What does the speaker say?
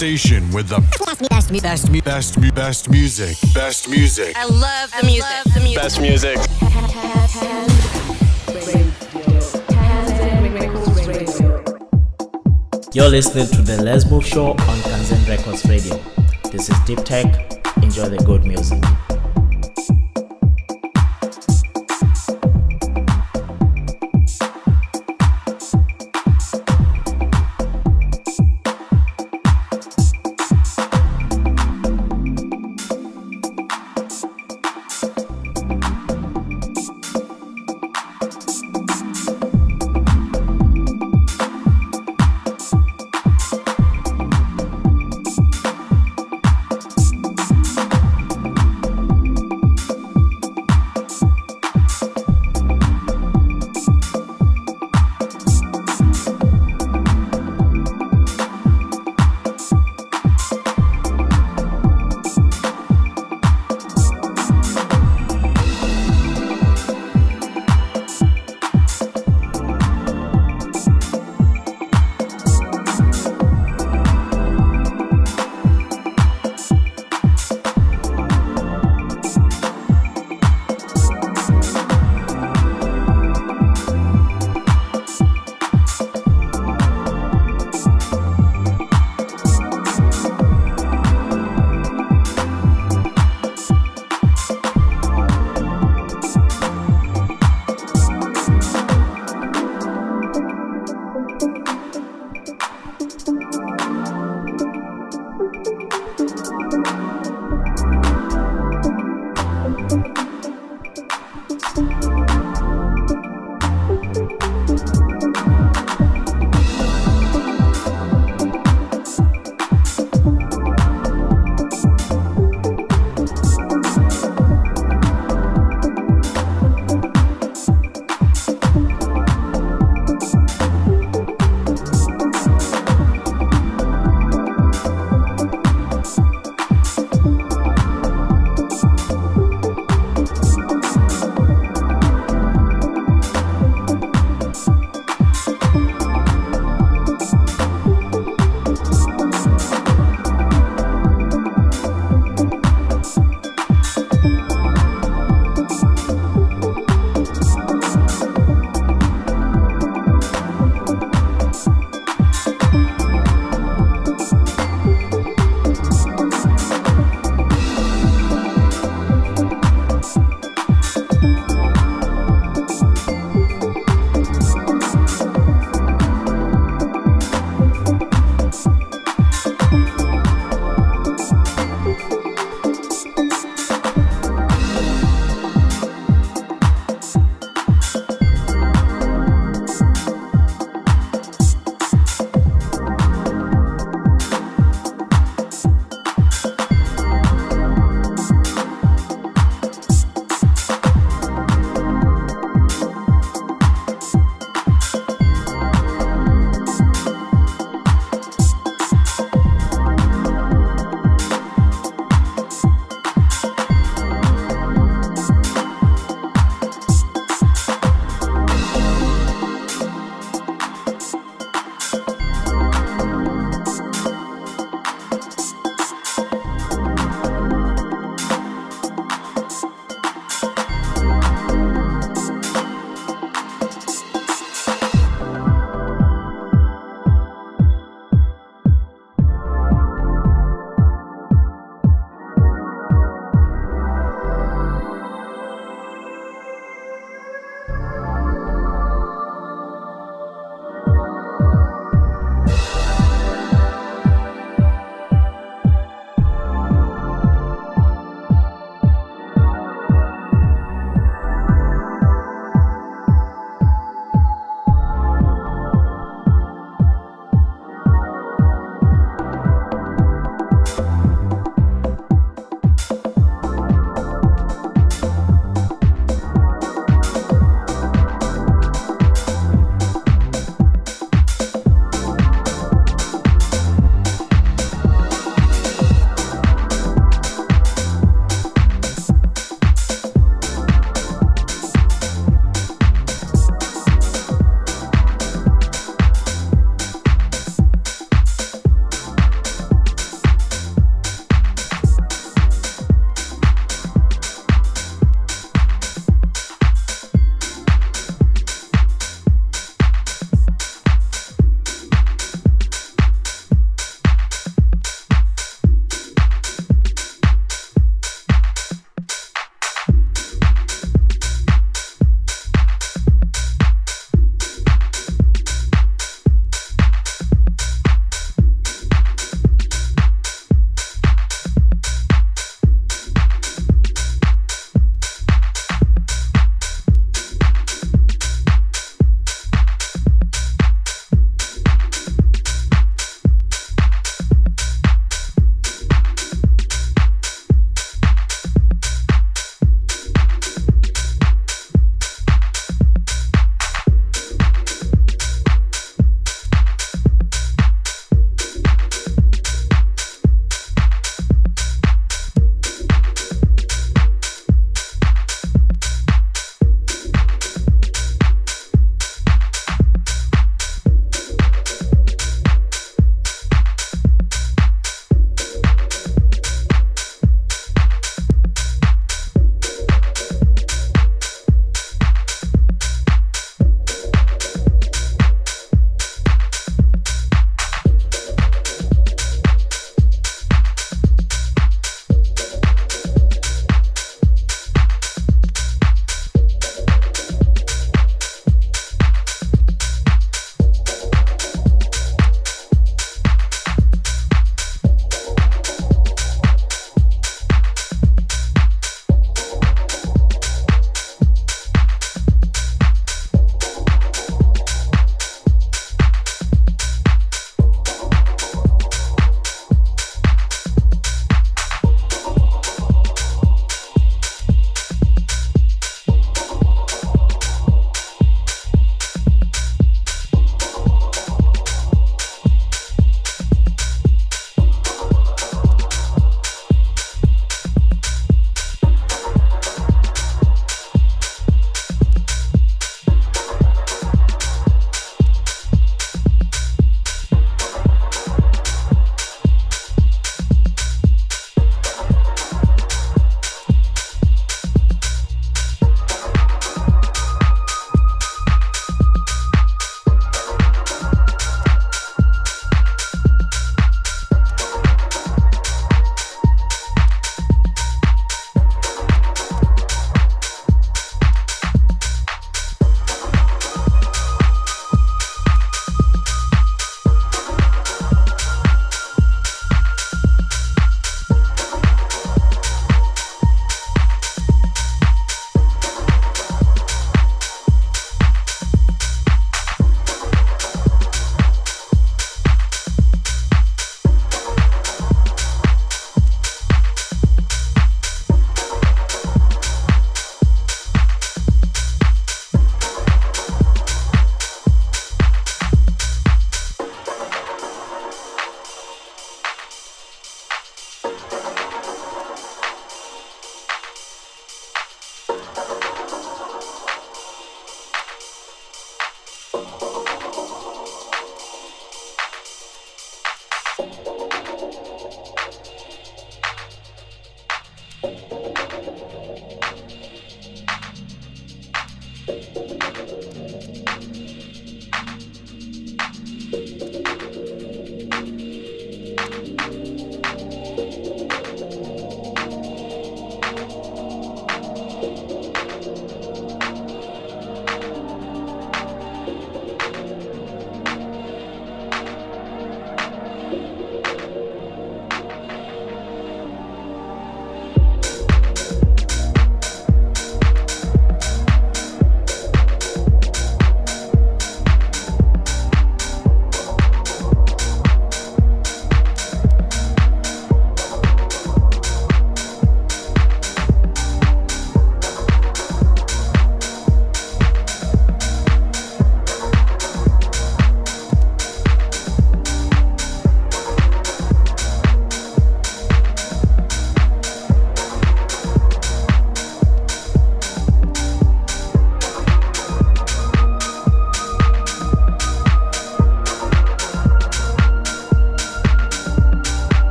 station with the best, best, best, best, best music. Best music. I love the music. The music. Best music. You're listening to the LesMove Show on Kanzen Records Radio. This is Deep Tech. Enjoy the good music.